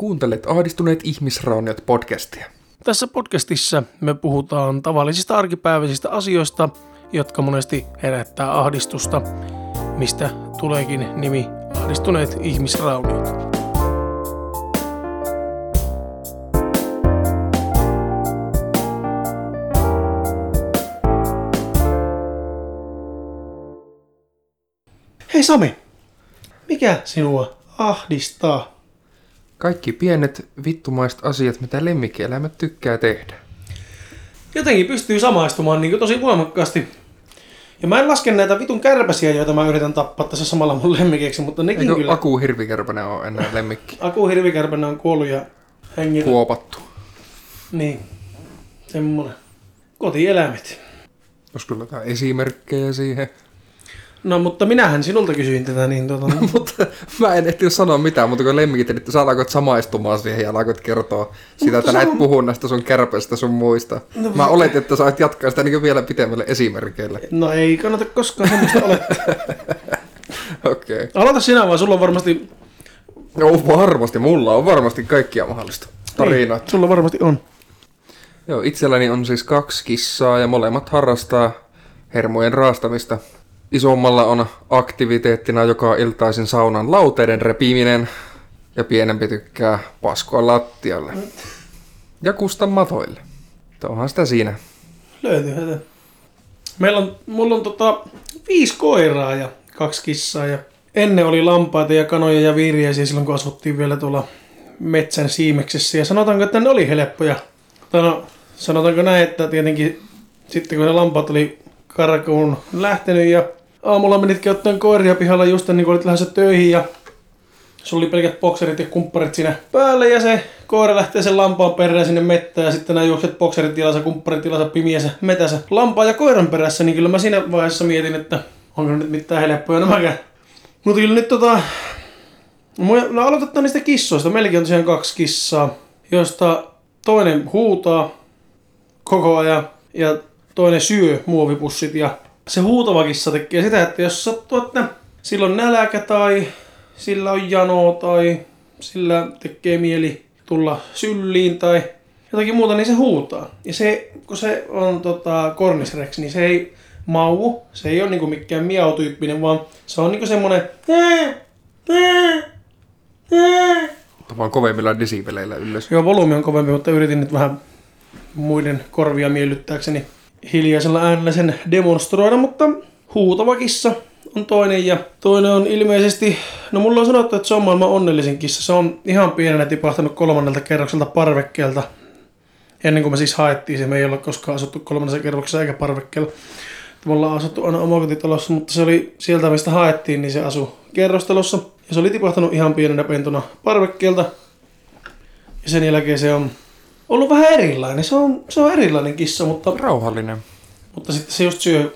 Kuuntelet Ahdistuneet ihmisrauniot podcastia. Tässä podcastissa me puhutaan tavallisista arkipäiväisistä asioista, jotka monesti herättää ahdistusta, mistä tuleekin nimi Ahdistuneet ihmisrauniot. Hei Sami, mikä sinua ahdistaa? Kaikki pienet vittumaiset asiat, mitä lemmikkieläimet tykkää tehdä. Jotenkin pystyy samaistumaan niin tosi voimakkaasti. Ja mä en laske näitä vitun kärpäsiä, joita mä yritän tappaa tässä samalla mun lemmikeksi, mutta nekin Eikö kyllä. Aku Hirvikärpänen ole enää lemmikki? Aku hirvikärpänä on kuollut ja hengillä. Kuopattu. Niin. Semmonen. Kotieläimet. Olisiko sulla jotain esimerkkejä siihen? No mutta minähän sinulta kysyin tätä, niin tota... mutta mä en ehtinyt sanoa mitään, mutta kun lemmikit, että sä alkoit samaistumaan siihen ja alkoit kertoa sitä, että näet on- puhua näistä sun kärpästä sun muista. No, mä oletin, että sä jatkaa sitä niin vielä pitemmälle esimerkkeille. no ei kannata koskaan semmoista olettaa. Okei. Okay. Aloita sinä vaan, sulla on varmasti... No varmasti, mulla on varmasti kaikkia mahdollista tarinaa. Niin, sulla varmasti on. Joo, itselläni on siis kaksi kissaa ja molemmat harrastaa hermojen raastamista. Isommalla on aktiviteettina joka iltaisin saunan lauteiden repiminen ja pienempi tykkää paskoa lattialle. Ja kusta matoille. Onhan sitä siinä. Löytyyhän se. Meillä on, mulla on tota, viisi koiraa ja kaksi kissaa ja ennen oli lampaita ja kanoja ja viiriäisiä silloin kun asuttiin vielä tuolla metsän siimeksessä ja sanotaanko, että ne oli helppoja. No, sanotaanko näin, että tietenkin sitten kun ne lampaat oli karkuun lähtenyt ja aamulla menitkin ottaen koiria pihalla just ennen kuin olit lähdössä töihin ja Sulla oli pelkät bokserit ja kumpparit siinä päällä ja se koira lähtee sen lampaan perään sinne mettään ja sitten nämä juokset bokserit tilassa, kumpparit tilassa, pimiässä, metässä, lampaan ja koiran perässä, niin kyllä mä siinä vaiheessa mietin, että onko nyt mitään helppoja nämäkään. Mutta kyllä nyt tota, no aloitetaan niistä kissoista. Meilläkin on tosiaan kaksi kissaa, joista toinen huutaa koko ajan ja toinen syö muovipussit. Ja se huutava kissa tekee sitä, että jos sattuu, että sillä on nälkä tai sillä on jano tai sillä tekee mieli tulla sylliin tai jotakin muuta, niin se huutaa. Ja se, kun se on tota, kornisrex, niin se ei mau, se ei ole niinku mikään miau-tyyppinen, vaan se on niinku semmonen Vaan kovemmilla desibeleillä ylös. Joo, volyymi on kovempi, mutta yritin nyt vähän muiden korvia miellyttääkseni hiljaisella äänellä sen demonstroida, mutta huutava kissa on toinen ja toinen on ilmeisesti, no mulla on sanottu, että se on maailman onnellisin kissa. Se on ihan pienenä tipahtanut kolmannelta kerrokselta parvekkeelta. Ennen kuin me siis haettiin se, me ei olla koskaan asuttu kolmannessa kerroksessa eikä parvekkeella. Me ollaan asuttu aina omakotitalossa, mutta se oli sieltä, mistä haettiin, niin se asui kerrostalossa. Ja se oli tipahtanut ihan pienenä pentuna parvekkeelta. Ja sen jälkeen se on ollut vähän erilainen. Se on, se on erilainen kissa, mutta, Rauhallinen. mutta sitten se just syö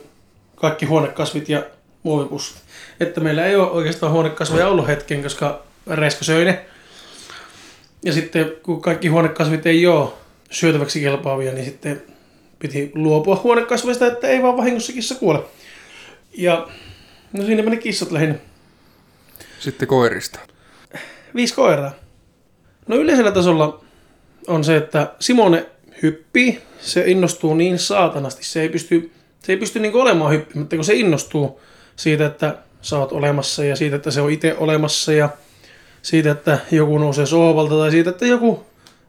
kaikki huonekasvit ja muovipussit. Että meillä ei ole oikeastaan huonekasveja ollut hetken, koska Reiska söi ne. Ja sitten kun kaikki huonekasvit ei ole syötäväksi kelpaavia, niin sitten piti luopua huonekasveista, että ei vaan vahingossa kissa kuole. Ja no siinä meni kissat lähinnä. Sitten koirista. Viisi koiraa. No yleisellä tasolla on se, että Simone hyppii, se innostuu niin saatanasti, se ei pysty, se ei pysty niinku olemaan hyppimättä, kun se innostuu siitä, että sä oot olemassa ja siitä, että se on itse olemassa ja siitä, että joku nousee sohvalta tai siitä, että joku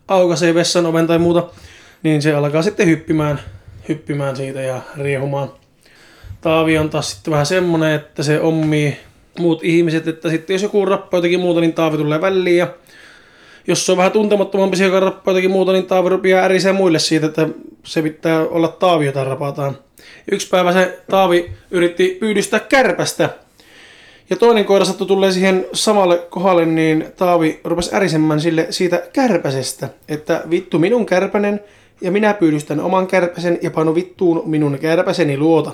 aukaisee vessan oven tai muuta, niin se alkaa sitten hyppimään, hyppimään siitä ja riehumaan. Taavi on taas sitten vähän semmonen, että se ommii muut ihmiset, että sitten jos joku rappaa jotakin muuta, niin Taavi tulee väliin ja jos se on vähän tuntemattomampi joka rappaa jotakin muuta, niin Taavi rupeaa ärisee muille siitä, että se pitää olla Taavi, jota rapataan. Yksi päivä se Taavi yritti pyydystää kärpästä. Ja toinen koira sattui tulee siihen samalle kohdalle, niin Taavi rupesi ärisemään sille siitä kärpäsestä. Että vittu minun kärpänen ja minä pyydystän oman kärpäsen ja panu vittuun minun kärpäseni luota.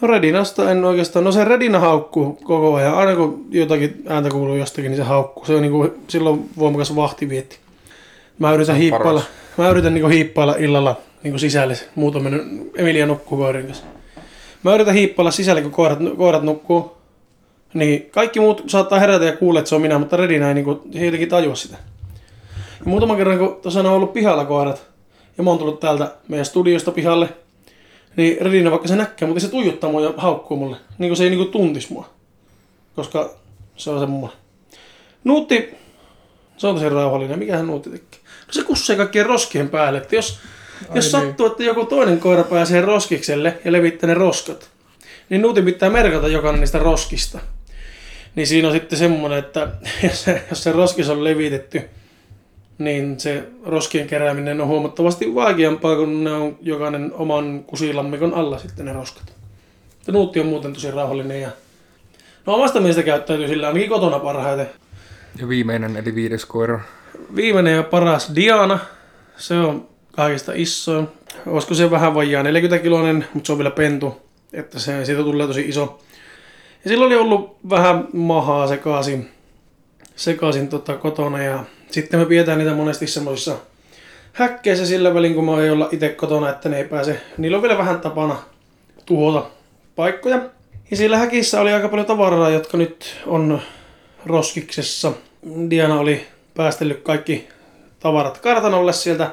No Redinasta en oikeastaan, no se Redina haukkuu koko ajan, aina kun jotakin ääntä kuuluu jostakin, niin se haukkuu. Se on niinku, silloin voimakas vahtivietti. Mä yritän hiippailla, mä yritän niinku hiippailla illalla niinku sisälle, muut on mennyt, Emilia nukkuu koirin kanssa. Mä yritän hiippailla sisälle, kun koirat, koirat nukkuu. Niin kaikki muut saattaa herätä ja kuulla, että se on minä, mutta Redina ei niinku, he jotenkin tajua sitä. Ja muutaman kerran, kun tuossa on ollut pihalla koirat, ja mä oon tullut täältä meidän studiosta pihalle, niin Redina vaikka se näkee, mutta se tuijottaa mua ja haukkuu mulle. Niin kuin se ei niin kuin tuntis mua. Koska se on semmoinen. Nuutti, se on tosi rauhallinen. Mikähän Nuutti tekee? No se kussee kaikkien roskien päälle. Että jos, jos niin. sattuu, että joku toinen koira pääsee roskikselle ja levittää ne roskat, niin Nuutin pitää merkata jokainen niistä roskista. Niin siinä on sitten semmoinen, että jos se, jos se roskis on levitetty, niin se roskien kerääminen on huomattavasti vaikeampaa, kun ne on jokainen oman kusilammikon alla sitten ne roskat. Ja Nuutti on muuten tosi rauhallinen ja no omasta mielestä käyttäytyy sillä ainakin kotona parhaiten. Ja viimeinen, eli viides koira. Viimeinen ja paras Diana, se on kaikista isoin. Olisiko se vähän vajaa 40 kiloinen, mutta se on vielä pentu, että se, siitä tulee tosi iso. Ja sillä oli ollut vähän mahaa sekaisin, sekaisin tota kotona ja sitten me pidetään niitä monesti semmoisissa häkkeissä sillä välin, kun mä ei olla itse kotona, että ne ei pääse. Niillä on vielä vähän tapana tuhota paikkoja. Ja siellä häkissä oli aika paljon tavaraa, jotka nyt on roskiksessa. Diana oli päästellyt kaikki tavarat kartanolle sieltä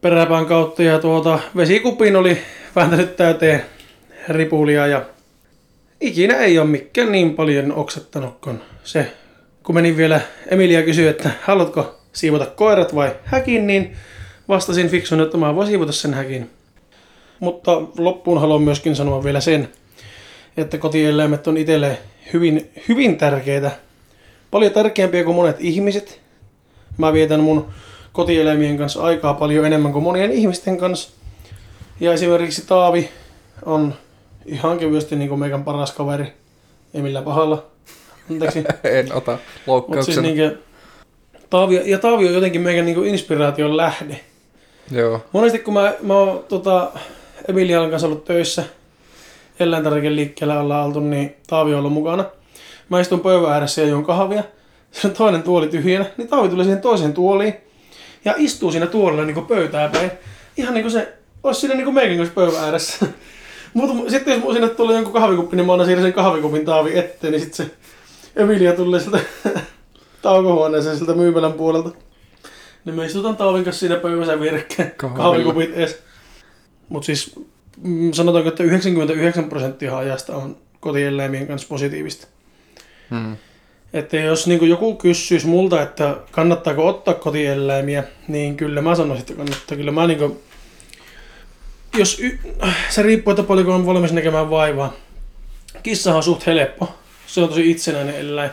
peräpään kautta ja tuota vesikupin oli vääntänyt täyteen ripulia ja ikinä ei ole mikään niin paljon oksettanut kuin se. Kun menin vielä, Emilia kysyi, että haluatko siivota koirat vai häkin, niin vastasin fiksun, että mä voin siivota sen häkin. Mutta loppuun haluan myöskin sanoa vielä sen, että kotieläimet on itselle hyvin, hyvin tärkeitä. Paljon tärkeämpiä kuin monet ihmiset. Mä vietän mun kotieläimien kanssa aikaa paljon enemmän kuin monien ihmisten kanssa. Ja esimerkiksi Taavi on ihan kevyesti niin kuin meikän paras kaveri. Ei millään pahalla. Anteeksi. en ota loukkauksena. siis niin Taavi, ja Taavi on jotenkin meidän niin inspiraation lähde. Joo. Monesti kun mä, mä oon tota, Emilian kanssa ollut töissä, eläintarvikeliikkeellä ollaan oltu, niin Taavi on ollut mukana. Mä istun pöydän ääressä ja juon kahvia. Se on toinen tuoli tyhjänä, niin Taavi tulee siihen toiseen tuoliin ja istuu siinä tuolilla niin pöytää päin. Ihan niin kuin se olisi siinä niin kuin meikin kanssa pöydän ääressä. Mutta sitten jos sinne tulee jonkun kahvikuppi, niin mä annan siirrän sen kahvikupin Taavi eteen, niin sitten se Emilia tulee sieltä taukohuoneeseen sieltä myymälän puolelta. Niin me istutaan Taavin kanssa siinä pöydässä. Kahvilla. Kahvikupit ees. Mutta siis mm, sanotaanko, että 99 prosenttia ajasta on kotieläimien kanssa positiivista. Hmm. Että jos niin joku kysyisi multa, että kannattaako ottaa kotieläimiä, niin kyllä mä sanoisin, että kannattaa. Kyllä mä niin kuin, jos y- se riippuu, että paljonko on valmis näkemään vaivaa. Kissahan on suht helppo. Se on tosi itsenäinen eläin.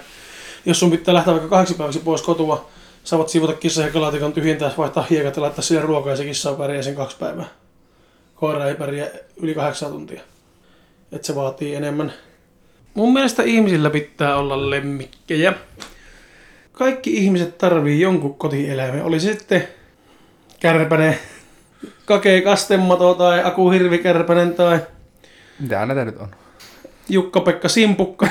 Jos sun pitää lähteä vaikka kahdeksi päiväksi pois kotua, sä voit siivota kissan ja kalaatikon tyhjentää, vaihtaa hiekat ja laittaa sille ruokaa ja se kissa pärjää sen kaksi päivää. Koira ei pärjää yli kahdeksan tuntia. Et se vaatii enemmän. Mun mielestä ihmisillä pitää olla lemmikkejä. Kaikki ihmiset tarvii jonkun kotieläimen. Oli sitten kärpänen, kakei kastemato tai Aku Hirvikärpänen tai Mitä näitä nyt on? Jukka-Pekka Simpukka.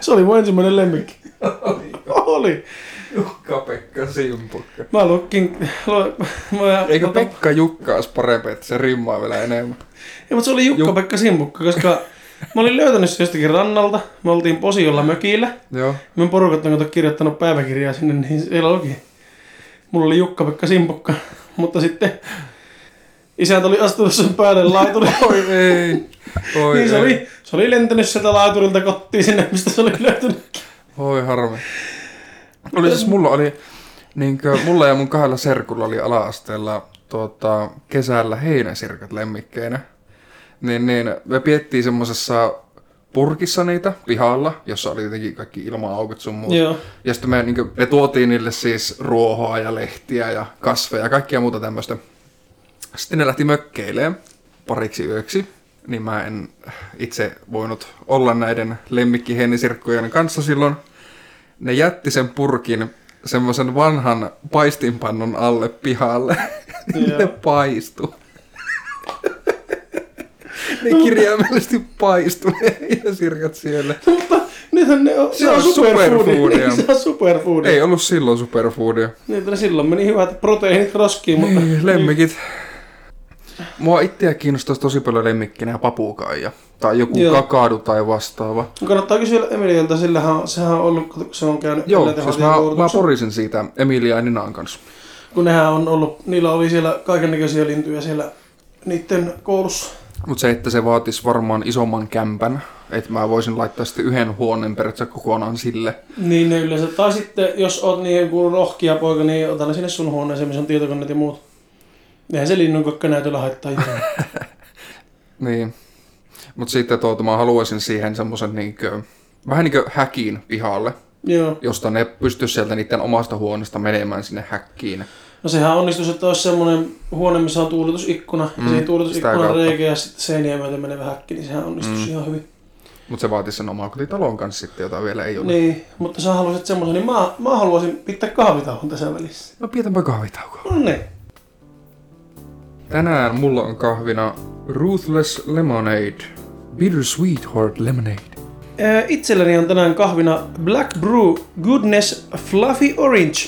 Se oli mun ensimmäinen lemmikki. Oli. Jukka-Pekka Simpukka. Mä lukkin... Lu, mä, Eikö tota- Pekka Jukka olisi parempi, että se rimmaa vielä enemmän? Ei, mutta se oli Jukka-Pekka Simpukka, koska mä olin löytänyt se jostakin rannalta. Me oltiin Posiolla mökillä. Joo. Mä porukat on kirjoittanut päiväkirjaa sinne, niin siellä luki. Mulla oli Jukka-Pekka Simpukka, mutta sitten isäntä oli astunut sen päälle laiturille. Oi ei. Oi niin se ei. oli, se oli lentänyt sieltä laiturilta kotiin sinne, mistä se oli löytynyt. Oi harmi. Oli siis mulla oli, niinkö, mulla ja mun kahdella serkulla oli ala-asteella tuota, kesällä heinäsirkat lemmikkeinä. Niin, niin me piettiin semmosessa purkissa niitä pihalla, jossa oli jotenkin kaikki ilma-aukot sun muut. Joo. Ja sitten me, niin me tuotiin niille siis ruohoa ja lehtiä ja kasveja ja kaikkia muuta tämmöistä. Sitten ne lähti mökkeilemään pariksi yöksi. Niin mä en itse voinut olla näiden lemmikkihenisirkkojen kanssa silloin. Ne jätti sen purkin semmoisen vanhan paistinpannun alle pihalle. Joo. ne paistu. ne kirjaimellisesti paistu ne sirkat siellä. Mutta nythän ne on, se, on on superfoodi. superfoodia. se on superfoodi. Ei ollut silloin superfoodia. Niin, silloin meni hyvät proteiinit roskiin, mutta... Niin, lemmikit. Mua itseä kiinnostaisi tosi paljon lemmikkinä papukaija. Tai joku Joo. kakadu tai vastaava. Kannattaa kysyä Emilialta, sillähän sehän on ollut, kun se on käynyt Joo, siis mä, mä porisin siitä Emilia ja Ninan kanssa. Kun nehän on ollut, niillä oli siellä kaikennäköisiä lintuja siellä niiden koulussa. Mutta se, että se vaatisi varmaan isomman kämpän, että mä voisin laittaa sitten yhden huoneen periaatteessa kokonaan sille. Niin ne yleensä. Tai sitten, jos oot niin rohkia poika, niin ota ne sinne sun huoneeseen, missä on tietokoneet ja muut. Eihän se linnun näytöllä haittaa itseään. Niin. Mutta sitten tuota, mä haluaisin siihen semmoisen niinkö, vähän niin kuin häkiin pihalle, Joo. josta ne pystyisi sieltä niiden omasta huoneesta menemään sinne häkkiin. No sehän onnistuisi, että olisi semmoinen huone, missä on tuuletusikkuna. Mm, ja siihen tuuletusikkunan kautta. reikä ja sitten seiniä myöten menevä häkki, niin sehän onnistuisi Mm. ihan hyvin. Mutta se vaatisi sen omakotitalon kanssa sitten, jota vielä ei ole. Niin, mutta sä haluaisit semmoisen, niin mä, mä haluaisin pitää kahvitauon tässä välissä. No pidetänpä kahvitaukoa. No niin. Tänään mulla on kahvina Ruthless Lemonade. Bittersweet Heart Lemonade. Itselläni on tänään kahvina Black Brew Goodness Fluffy Orange.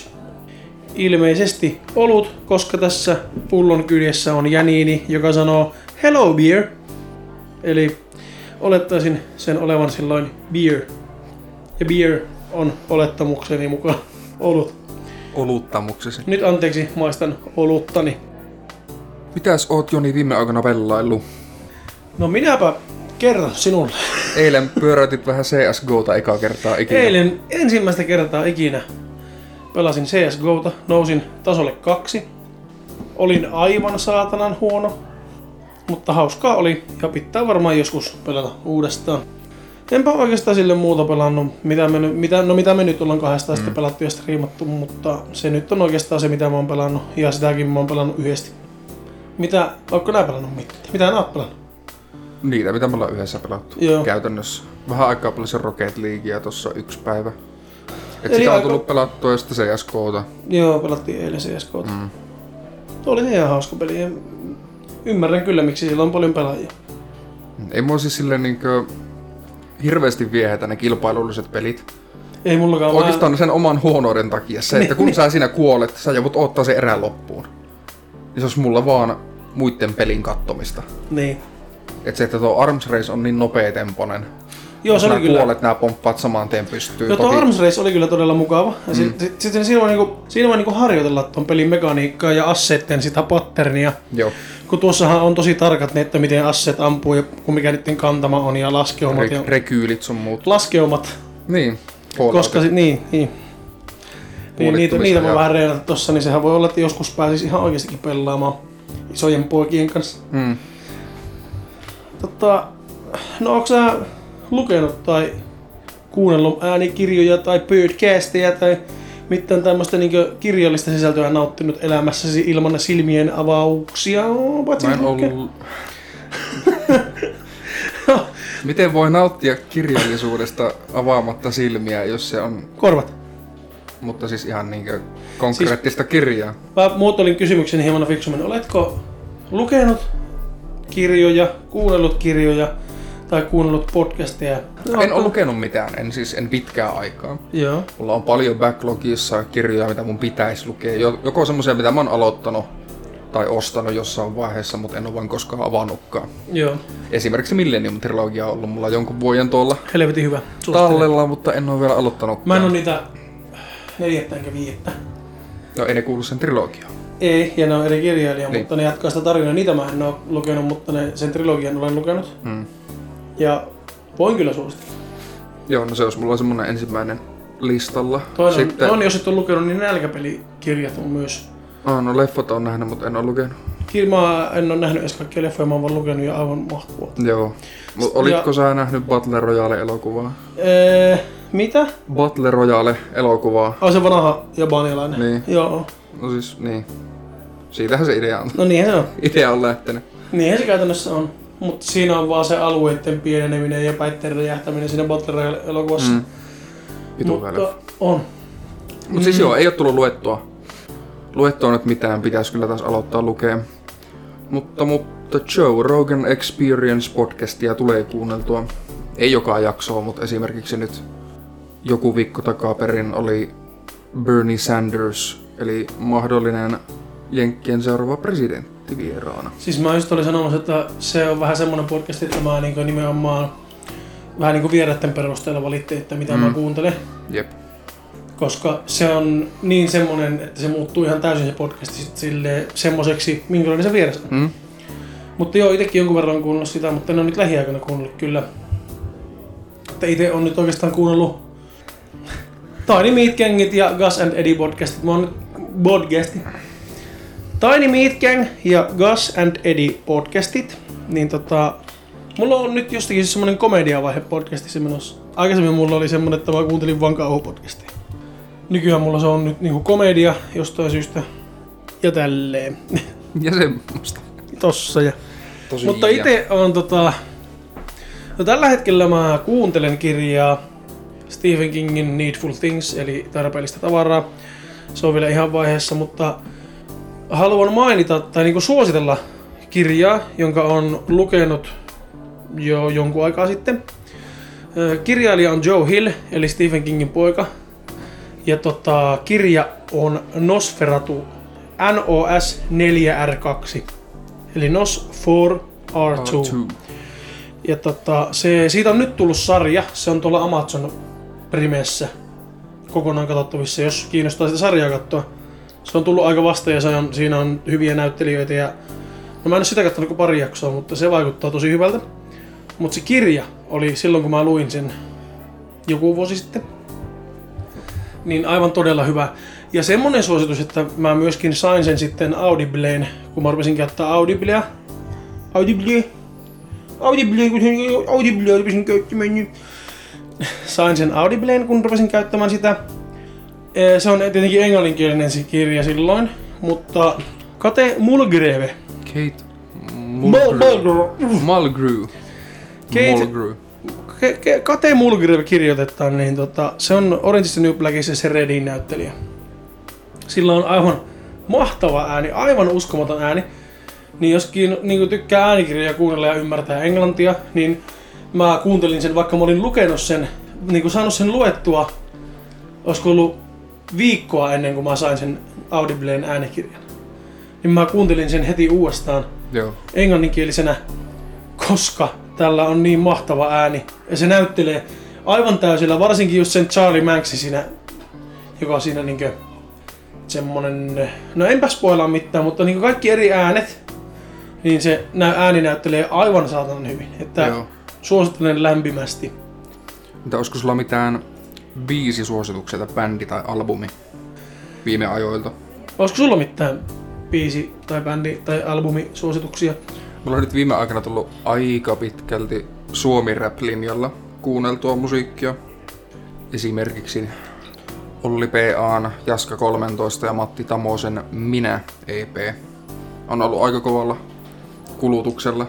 Ilmeisesti olut, koska tässä pullon kyljessä on Janini, joka sanoo Hello beer. Eli olettaisin sen olevan silloin beer. Ja beer on olettamukseni mukaan olut. Oluttamuksesi. Nyt anteeksi, maistan oluttani. Mitäs oot Joni viime aikoina pellaillut? No minäpä kerron sinulle. Eilen pyöräytit vähän CSGOta ekaa kertaa ikinä. Eilen ensimmäistä kertaa ikinä pelasin CSGOta, nousin tasolle kaksi. Olin aivan saatanan huono, mutta hauskaa oli ja pitää varmaan joskus pelata uudestaan. Enpä oikeastaan sille muuta pelannut, mitä me, mitä, no mitä me nyt ollaan kahdestaan mm. sitten pelattu ja striimattu, mutta se nyt on oikeastaan se mitä mä oon pelannut ja sitäkin mä oon pelannut yhdesti. Mitä, ootko nää pelannut mitään? Mitä nää oot pelannut? Niitä, mitä me ollaan yhdessä pelattu Joo. käytännössä. Vähän aikaa pelasin Rocket Leaguea tossa yksi päivä. Et Eli sitä on aika- tullut pelattua ja sitten CSGOta. Joo, pelattiin eilen CSGOta. Mm. Tuo oli ihan hauska peli. Ymmärrän kyllä, miksi siellä on paljon pelaajia. Ei mua siis silleen niinkö hirveästi viehätä ne kilpailulliset pelit. Ei mullakaan Oikeastaan sen oman huonouden takia. Se, että Niin, kun niin. sä siinä kuolet, sä joudut ottaa sen erään loppuun. Niin se olisi mulla vaan muiden pelin kattomista. Niin. Et se, että tuo Arms Race on niin nopeatemponen. Joo, se oli kyllä. kuolet, nää pomppaat saman tien pystyy. Joo, tuo Arms Race oli kyllä todella mukava. Ja sit, sit, sitten siinä voi, niinku, siinä voi niinku harjoitella tuon pelin mekaniikkaa ja assetten sitä patternia. Joo, Kun tuossahan on tosi tarkat ne, että miten asset ampuu ja kun mikä niiden kantama on ja laskeumat. re- ja, rekyylit sun muut. laskeumat, Niin, koska sit, niin, niin. Niin, niitä, niitä mä ja- vähän reenata tossa, niin sehän voi olla, että joskus pääsisi ihan oikeastikin pelaamaan isojen poikien kanssa. Mm. Tota, no onko sä lukenut tai kuunnellut äänikirjoja tai podcasteja tai mitään tämmöistä niin kirjallista sisältöä nauttinut elämässäsi ilman silmien avauksia? Paitsi Mä en ollut... Miten voi nauttia kirjallisuudesta avaamatta silmiä, jos se on, Korvat. Mutta siis ihan niinkö konkreettista kirjaa? Mä muotoilin kysymyksen hieman fiksummin. Oletko lukenut kirjoja, kuunnellut kirjoja tai kuunnellut podcasteja? En ole lukenut mitään, en siis en pitkää aikaa. Joo. Mulla on paljon backlogissa kirjoja, mitä mun pitäisi lukea. Jo- Joko semmoisia, mitä mä oon aloittanut tai ostanut jossain vaiheessa, mutta en ole vain koskaan avannutkaan. Joo. Esimerkiksi Millennium-trilogia on ollut mulla jonkun vuoden tuolla Helvetin hyvä. Suosittelen. tallella, mutta en ole vielä aloittanut. Mä en ole niitä neljättä enkä viidettä. No ei ne kuulu sen trilogiaan. Ei, ja ne on eri kirjailija, Niin. mutta ne jatkaa sitä tarinaa. Niitä mä en ole lukenut, mutta ne, sen trilogian olen lukenut. Hmm. Ja voin kyllä suositella. Joo, no se olisi mulla semmonen ensimmäinen listalla. Toinen Sitten, on, jos et ole lukenut, niin nälkäpelikirjat on myös. ah, no leffot on nähnyt, mutta en ole lukenut. Kyllä mä en ole nähnyt edes kaikkia leffoja, mä oon vaan lukenut ja aivan mahtavaa. Joo. Mut olitko sä nähnyt Battle Royale-elokuvaa? Ee, mitä? Battle Royale-elokuvaa. On se vanha japanilainen. Niin. Joo. No siis, niin. Siitähän se idea on. No niinhän se on. Idea on lähtenyt. Niinhän se käytännössä on. Mutta siinä on vaan se alueiden pieneneminen ja päitteiden räjähtäminen siinä Battle Royale-elokuvassa. Mm. Vitu Mutta hyvä on. Mutta siis joo, ei ole tullut luettua. Luettua nyt mitään, pitäisi kyllä taas aloittaa lukea. Mutta, mutta Joe Rogan Experience podcastia tulee kuunneltua. Ei joka jaksoa, mutta esimerkiksi nyt joku viikko takaperin oli Bernie Sanders, eli mahdollinen Jenkkien seuraava presidentti. podcasti-vieraana. Siis mä just olin sanomassa, että se on vähän semmoinen podcast, että mä niin nimenomaan vähän niin kuin vieraiden perusteella valittiin, että mitä mm. mä kuuntelen. Jep. Koska se on niin semmoinen, että se muuttuu ihan täysin se podcasti sit silleen semmoiseksi, minkälainen se vieras on. Mm? Mutta joo, itsekin jonkun verran kuunnellut sitä, mutta en ole nyt lähiaikoina kuunnellut kyllä. Että itse on nyt oikeastaan kuunnellut Tiny Meat Gangit ja Gus and Eddie podcastit. Mä oon nyt podcastit. Tiny Meat Gang ja Gus and Eddie podcastit. Niin tota, mulla on nyt jostakin semmonen komediavaihe podcastissa menossa. Aikaisemmin mulla oli semmonen, että mä kuuntelin vaan kauhupodcastia. Nykyään mulla se on nyt niinku komedia jostain syystä. Ja tälleen. Ja semmoista. Tossa ja Tosi mutta itse on tota... No tällä hetkellä mä kuuntelen kirjaa Stephen Kingin Needful Things, eli tarpeellista tavaraa. Se on vielä ihan vaiheessa, mutta haluan mainita tai niinku suositella kirjaa, jonka on lukenut jo jonkun aikaa sitten. Kirjailija on Joe Hill, eli Stephen Kingin poika. Ja tota, kirja on Nosferatu, NOS 4R2. Eli NOS 4R2. R2. Ja tota, se, siitä on nyt tullut sarja. Se on tuolla Amazon Primessä kokonaan katsottavissa, jos kiinnostaa sitä sarjaa katsoa. Se on tullut aika vasta ja se on, siinä on hyviä näyttelijöitä ja no mä en ole sitä katsonut kuin pari jaksoa, mutta se vaikuttaa tosi hyvältä. Mutta se kirja oli silloin kun mä luin sen joku vuosi sitten, niin aivan todella hyvä. Ja semmonen suositus, että mä myöskin sain sen sitten Audibleen, kun mä rupesin käyttää Audiblea. Audible. Audible, kun sen rupesin käyttämään, niin sain sen Audibleen, kun rupesin käyttämään sitä. Se on tietenkin englanninkielinen se kirja silloin, mutta Kate Mulgrave. Kate Mulgrew. Mulgrew. Kate- Mulgrew. Kate Mulgrave kirjoitetaan, niin tota, se on Orange is the New Blackissa se Redin näyttelijä. Sillä on aivan mahtava ääni, aivan uskomaton ääni. Niin jos kiin, niin tykkää äänikirjoja kuunnella ja ymmärtää englantia, niin mä kuuntelin sen, vaikka mä olin lukenut sen, niin kuin saanut sen luettua, olisiko ollut viikkoa ennen kuin mä sain sen Audibleen äänikirjan. Niin mä kuuntelin sen heti uudestaan Joo. englanninkielisenä, koska tällä on niin mahtava ääni. Ja se näyttelee aivan täysillä, varsinkin just sen Charlie Manxin siinä, joka on siinä niinkö semmonen, no enpä spoilaa mitään, mutta niinku kaikki eri äänet, niin se ääni näyttelee aivan saatanan hyvin. Että Joo. Suosittelen lämpimästi. Mutta olisiko sulla mitään biisisuosituksia tai bändi tai albumi viime ajoilta? Olisiko sulla mitään biisi tai bändi tai albumi suosituksia? Mulla on nyt viime aikana tullut aika pitkälti suomi rap linjalla kuunneltua musiikkia. Esimerkiksi Olli P.A.n, Jaska 13 ja Matti Tamosen Minä EP on ollut aika kovalla kulutuksella.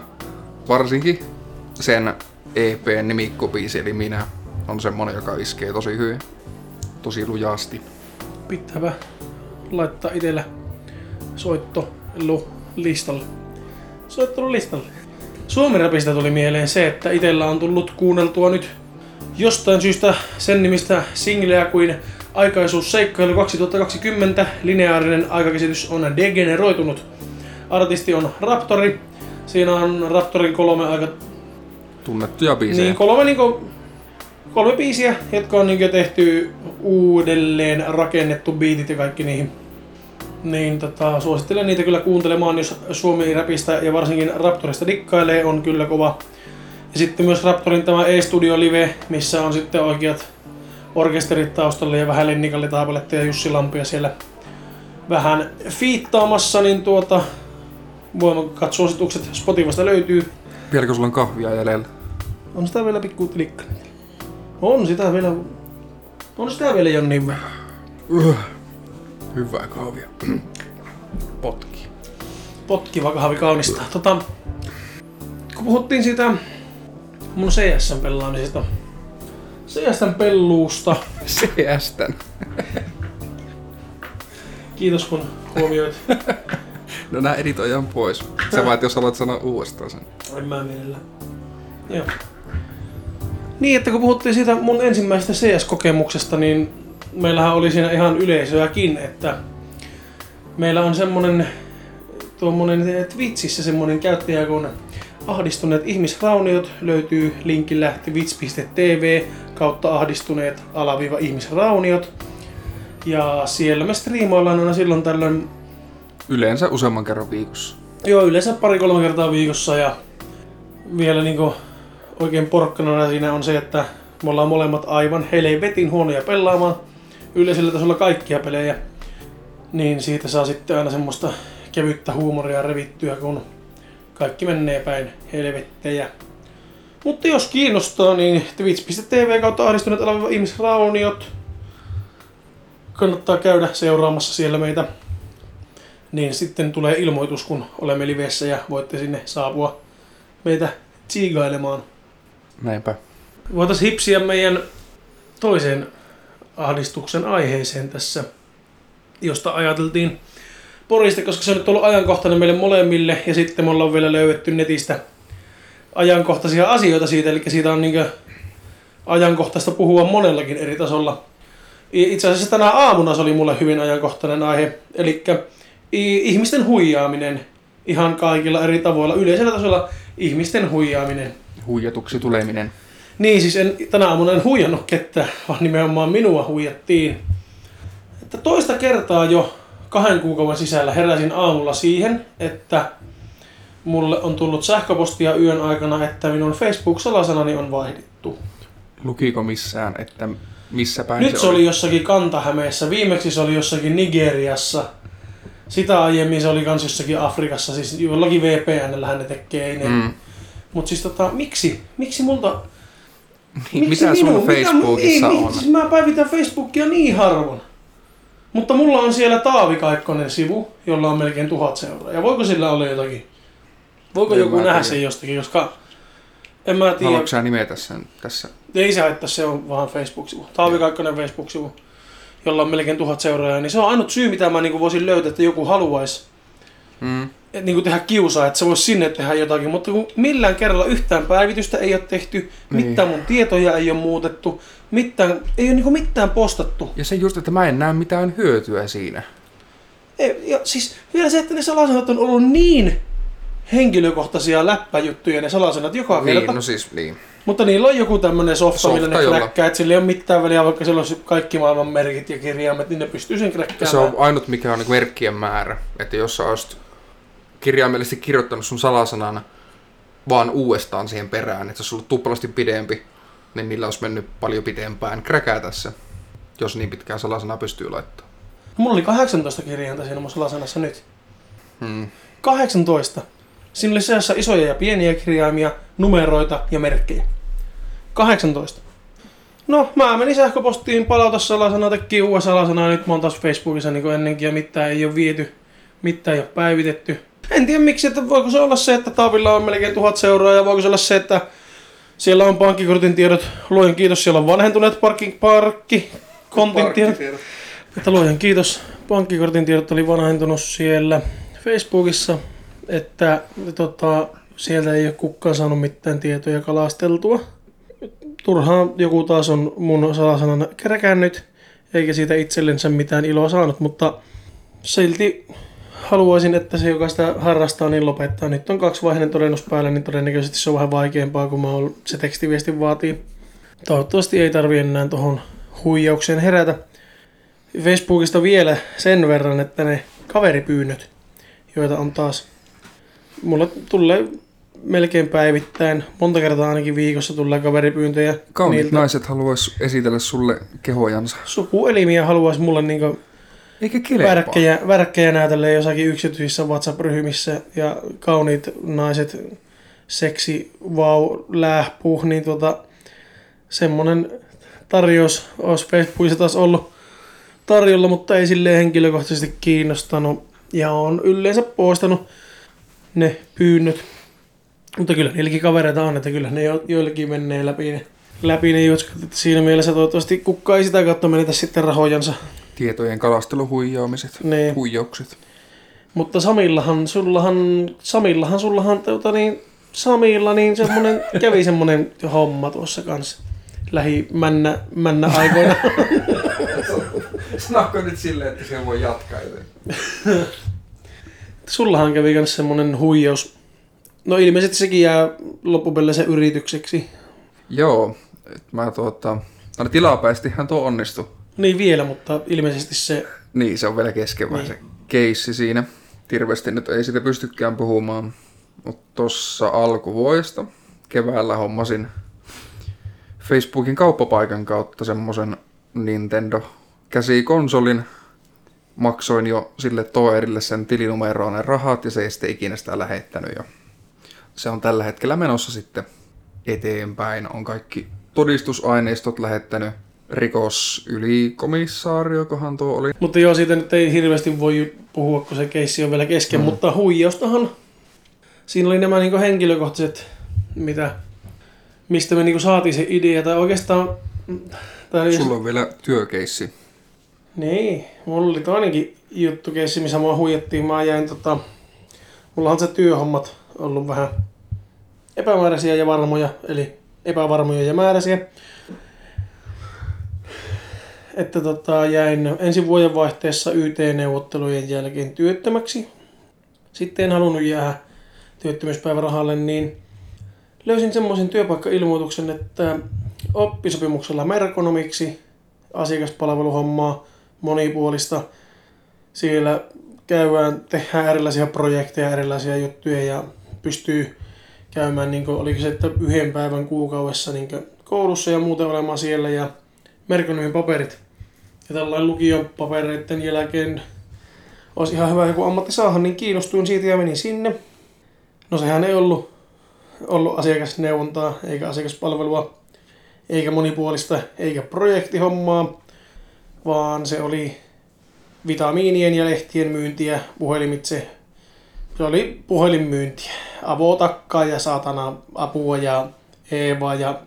Varsinkin sen EPn nimikkobiisi eli Minä on semmonen, joka iskee tosi hyvin. Tosi lujasti. Pitääpä laittaa itsellä soittolu listalle. Soittelu listalle. Suomirapista tuli mieleen se, että itsellä on tullut kuunneltua nyt jostain syystä sen nimistä singleä kuin Aikaisuusseikkailu 2020. Lineaarinen aikakäsitys on degeneroitunut. Artisti on Raptori. Siinä on Raptorin kolme aika Tunnettuja biisejä. niin kolme, niinku, kolme biisiä, jotka on niinku tehty uudelleen rakennettu biitit ja kaikki niihin. Niin tota, suosittelen niitä kyllä kuuntelemaan, jos Suomi räpistä ja varsinkin Raptorista dikkailee, on kyllä kova. Ja sitten myös Raptorin tämä E-Studio Live, missä on sitten oikeat orkesterit taustalla ja vähän Lenni Kalli Taapaletta ja Jussi Lampia siellä vähän fiittaamassa, niin tuota, voimakkaat suositukset Spotifysta löytyy. Vieläkö sulla on kahvia jäljellä? On sitä vielä pikku tilikka. On sitä vielä... On sitä vielä jo niin vähän. Hyvää kahvia. Potki. Potkiva kahvi kaunista. Tota, kun puhuttiin siitä mun CSN pelaamisesta. CSN pelluusta. CS-tän. Kiitos kun huomioit. No nää editoidaan pois. Sä vaat, jos haluat sanoa uudestaan sen. En mä mielellä. Joo. Niin, että kun puhuttiin siitä mun ensimmäisestä CS-kokemuksesta, niin meillähän oli siinä ihan yleisöäkin, että meillä on semmonen tuommoinen Twitchissä semmoinen käyttäjä kun ahdistuneet ihmisrauniot löytyy linkillä twitch.tv kautta ahdistuneet alaviiva ihmisrauniot. Ja siellä me striimaillaan aina silloin tällöin, Yleensä useamman kerran viikossa. joo yleensä pari-kolme kertaa viikossa ja vielä niinku oikein porkkana siinä on se, että me ollaan molemmat aivan helvetin huonoja pelaamaan yleisellä tasolla kaikkia pelejä. Niin siitä saa sitten aina semmoista kevyttä huumoria revittyä, kun kaikki menee päin helvettejä. Mutta jos kiinnostaa, niin twitch.tv kautta ahdistuneet ihmisrauniot. Kannattaa käydä seuraamassa siellä meitä. Niin sitten tulee ilmoitus, kun olemme livessä ja voitte sinne saapua meitä tsiigailemaan. Näinpä. Voitaisiin hipsiä meidän toiseen ahdistuksen aiheeseen tässä, josta ajateltiin Porista, koska se on nyt ollut ajankohtainen meille molemmille ja sitten me ollaan vielä löydetty netistä ajankohtaisia asioita siitä, eli siitä on niin ajankohtaista puhua monellakin eri tasolla. Itse asiassa tänä aamuna se oli mulle hyvin ajankohtainen aihe, eli ihmisten huijaaminen ihan kaikilla eri tavoilla, yleisellä tasolla ihmisten huijaaminen. Huijatuksi tuleminen. Niin, siis en, tänä aamuna en huijannut ketään, vaan nimenomaan minua huijattiin. Että toista kertaa jo kahden kuukauden sisällä heräsin aamulla siihen, että mulle on tullut sähköpostia yön aikana, että minun Facebook-salasanani on vaihdettu. Lukiko missään, että missä päin Nyt se oli jossakin Kantahämeessä, viimeksi se oli jossakin Nigeriassa. Sitä aiemmin se oli kans jossakin Afrikassa, siis jollakin VPNllähän ne tekee, ne. Mm. Mut siis tota, miksi? Miksi multa Niin, Mitä sun minun- Facebookissa ei, on? Siis mä päivitän Facebookia niin harvoin. Mutta mulla on siellä Taavi Kaikkonen sivu, jolla on melkein tuhat seuraajaa. Voiko sillä olla jotakin? Voiko En joku nähdä tiedä. sen jostakin, koska en mä tiedä. Haluatko sä nimetä sen tässä? Ei se haittaa, se on vaan Facebook-sivu. Taavi Kaikkonen Facebook-sivu, jolla on melkein tuhat seuraajaa. Niin se on ainut syy, mitä mä niin voisin löytää, että joku haluaisi Mm. et niin tehdä kiusaa, että se voisi sinne tehdä jotakin. Mutta kun millään kerralla yhtään päivitystä ei ole tehty, Niin. mitään mun tietoja ei ole muutettu, mitään, ei ole niin mitään postattu. Ja se just, että mä en näe mitään hyötyä siinä. Ei, ja siis vielä se, että ne salasanat on ollut niin henkilökohtaisia läppäjuttuja ne salasanat joka kerta. Niin, no siis niin. Mutta niillä on joku tämmöinen softa, Softa, millä ne jolla- kräkkää, että sillä ei ole mitään väliä, vaikka siellä olisi kaikki maailman merkit ja kirjaimet, niin ne pystyy sen kräkkäämään. Se on ainut, mikä on niin merkkien määrä. Että jos sä olisit kirjaimellisesti kirjoittanut sun salasanan vaan uudestaan siihen perään, että se olisi ollut tuplasti pidempi, niin niillä olisi mennyt paljon pitempään kräkää tässä, jos niin pitkään salasanaa pystyy laittamaan. Mulla oli 18 kirjainta siinä mun salasanassa nyt. Hmm. 18. Siinä oli seassa isoja ja pieniä kirjaimia, numeroita ja merkkejä. 18. No, mä menin sähköpostiin, palauta salasana, teki uuden salasanaa, nyt mä oon taas Facebookissa niin kuin ennenkin ja mitään ei ole viety, mitään ei ole päivitetty. En tiedä miksi, että voiko se olla se, että Taavilla on melkein tuhat seuraa ja voiko se olla se, että siellä on pankkikortin tiedot, luojan kiitos, siellä on vanhentuneet parkki, parkki, kontin tiedot. Että luojan kiitos, pankkikortin tiedot oli vanhentunut siellä Facebookissa, että tota, sieltä ei ole kukaan saanut mitään tietoja kalasteltua. Turhaan joku taas on mun salasanan kärkännyt, eikä siitä itsellensä mitään iloa saanut, mutta silti haluaisin, että se, joka sitä harrastaa, niin lopettaa. Nyt on kaksivaiheinen todennus päällä, niin todennäköisesti se on vähän vaikeampaa, kun mä oon, se tekstiviesti vaatii. Toivottavasti ei tarvi enää tuohon huijaukseen herätä. Facebookista vielä sen verran, että ne kaveripyynnöt, joita on taas, mulle tulee melkein päivittäin, monta kertaa ainakin viikossa tulee kaveripyyntöjä. Kauniit niiltä. naiset haluais esitellä sulle kehojansa. Sukuelimiä haluaisi mulle niinku Eikä kelpaa. värkkejä, värkkejä näytellä jossakin yksityisissä WhatsApp-ryhmissä ja kauniit naiset, seksi, vau, lähpuh, niin tota, semmonen tarjous olisi Facebookissa taas ollut tarjolla, mutta ei silleen henkilökohtaisesti kiinnostanut ja on yleensä poistanut ne pyynnöt. Mutta kyllä niilläkin kavereita on, että kyllä ne jo, joillekin menee läpi ne, läpi ne jutskat. Että siinä mielessä toivottavasti kukaan ei sitä kautta menetä sitten rahojansa. Tietojen kalasteluhuijaamiset. Niin. Huijaukset. Mutta Samillahan, sullahan, Samillahan, sullahan, tota niin, Samilla niin semmonen, kävi semmonen homma tuossa kanssa lähi männä, aikoina. Sanoiko nyt silleen, että se voi jatkaa joten? Sullahan kävi myös semmonen huijaus. No ilmeisesti sekin jää loppupeleissä yritykseksi. Joo, et mä tuota... No tilapäistihän tuo onnistui. Niin vielä, mutta ilmeisesti se... Niin, se on vielä kesken Niin. se keissi siinä. Hirveästi nyt ei siitä pystykään puhumaan. Mutta tossa alkuvuodesta keväällä hommasin Facebookin kauppapaikan kautta semmosen Nintendo käsikonsolin. Maksoin jo sille toerille sen tilinumeroon ne rahat ja se ei sitten ikinä sitä lähettänyt jo. Se on tällä hetkellä menossa sitten eteenpäin. On kaikki todistusaineistot lähettänyt. Rikos ylikomissaariokohan tuo oli. Mutta joo, siitä nyt ei hirveästi voi puhua, kun se keissi on vielä kesken. Mm. Mutta huijaustahan, siinä oli nämä niinku henkilökohtaiset, mitä, mistä me niinku saatiin se idea. Tai oikeastaan... Tai oli, Sulla on vielä työkeissi. Niin, mulla oli toinenkin juttu keissi, missä mua huijattiin. Mä jäin tota... Mulla on se työhommat ollut vähän epämääräisiä ja varmoja, eli epävarmoja ja määräisiä. Että tota, jäin ensi vuoden vaihteessa YT-neuvottelujen jälkeen työttömäksi. Sitten en halunnut jäädä työttömyyspäivärahalle, niin löysin semmoisen työpaikkailmoituksen, että oppisopimuksella merkonomiksi asiakaspalveluhommaa monipuolista. Siellä käydään, tehdään erilaisia projekteja, erilaisia juttuja ja pystyy käymään, niin kuin, oliko se, että yhden päivän kuukaudessa niin koulussa ja muuten olemaan siellä ja merkonomin paperit. Ja tällainen lukion papereiden jälkeen olisi ihan hyvä joku ammatti saada, niin kiinnostuin siitä ja menin sinne. No sehän ei ollut, ollut asiakasneuvontaa eikä asiakaspalvelua eikä monipuolista eikä projektihommaa, vaan se oli vitamiinien ja lehtien myyntiä puhelimitse. Se oli puhelinmyyntiä. Avotakkaa ja saatana apua ja Eeva ja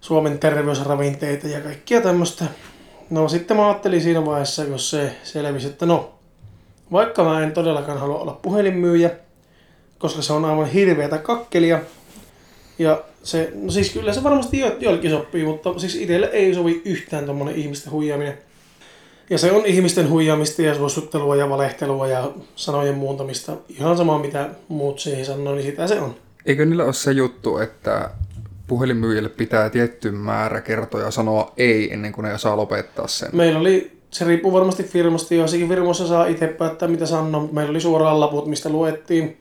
Suomen terveysravinteita ja kaikkia tämmöistä. No sitten mä ajattelin siinä vaiheessa, kun se selvisi, että no, vaikka mä en todellakaan halua olla puhelinmyyjä, koska se on aivan hirveätä kakkelia, ja se, no siis kyllä se varmasti jo, joillekin sopii, mutta siis itselle ei sovi yhtään tommonen ihmisten huijaaminen. Ja se on ihmisten huijaamista ja suosittelua ja valehtelua ja sanojen muuntamista. Ihan sama mitä muut siihen sanoo, niin sitä se on. Eikö niillä ole se juttu, että puhelinmyyjille pitää tietty määrä kertoja sanoa ei ennen kuin ne saa lopettaa sen? Meillä oli, se riippuu varmasti firmasta, joissakin firmoissa saa itse päättää mitä sanoa, mutta meillä oli suoraan laput, mistä luettiin.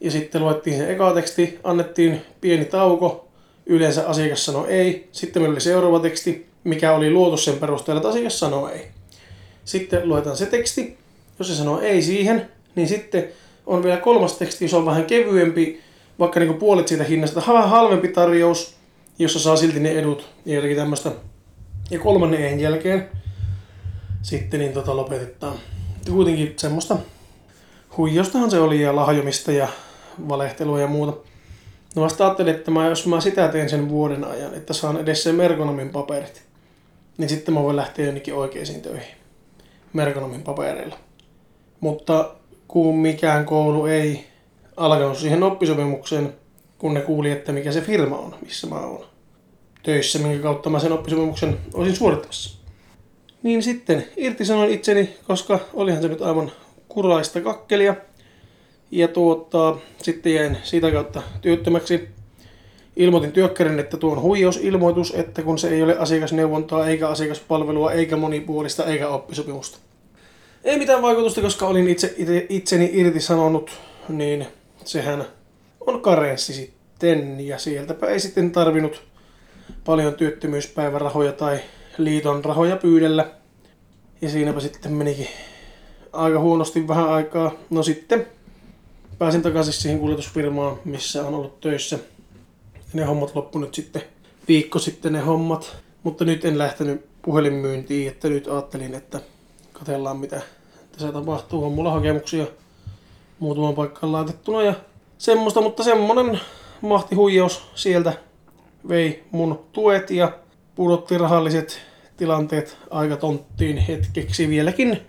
Ja sitten luettiin se eka teksti, annettiin pieni tauko, yleensä asiakas sanoi ei. Sitten meillä oli seuraava teksti, mikä oli luotu sen perusteella, että asiakas sanoi ei. Sitten luetaan se teksti, jos se sanoo ei siihen, niin sitten on vielä kolmas teksti, jos on vähän kevyempi, vaikka niin puolet siitä hinnasta, vähän halvempi tarjous, jossa saa silti ne edut ja jotakin tämmöistä. Ja kolmannen en jälkeen sitten niin tota lopetetaan. Kuitenkin semmoista huijaustahan se oli ja lahjomista ja valehtelua ja muuta. No vasta ajattelin, että mä, jos mä sitä teen sen vuoden ajan, että saan edes sen merkonomin paperit, niin sitten mä voin lähteä jonnekin oikeisiin töihin merkonomin papereilla. Mutta kun mikään koulu ei alkanut siihen oppisopimukseen, kun ne kuuli, että mikä se firma on, missä mä oon töissä, minkä kautta mä sen oppisopimuksen olisin suorittamassa. Niin sitten irtisanoin itseni, koska olihan se nyt aivan kuraista kakkelia. Ja tuota, sitten jäin siitä kautta työttömäksi. Ilmoitin työkkärin, että tuo on huijausilmoitus, että kun se ei ole asiakasneuvontaa, eikä asiakaspalvelua, eikä monipuolista, eikä oppisopimusta. Ei mitään vaikutusta, koska olin itse, itse itseni irtisanonut, niin sehän on karenssi sitten. Ja sieltäpä ei sitten tarvinnut paljon työttömyyspäivärahoja tai liiton rahoja pyydellä. Ja siinäpä sitten menikin aika huonosti vähän aikaa. No sitten pääsin takaisin siihen kuljetusfirmaan, missä on ollut töissä. Ne hommat loppu nyt sitten viikko sitten ne hommat. Mutta nyt en lähtenyt puhelinmyyntiin, että nyt ajattelin, että katsellaan mitä tässä tapahtuu. On mulla hakemuksia muutaman paikkaan laitettuna ja semmoista, mutta semmonen mahtihuijaus sieltä vei mun tuet ja pudotti rahalliset tilanteet aika tonttiin hetkeksi vieläkin.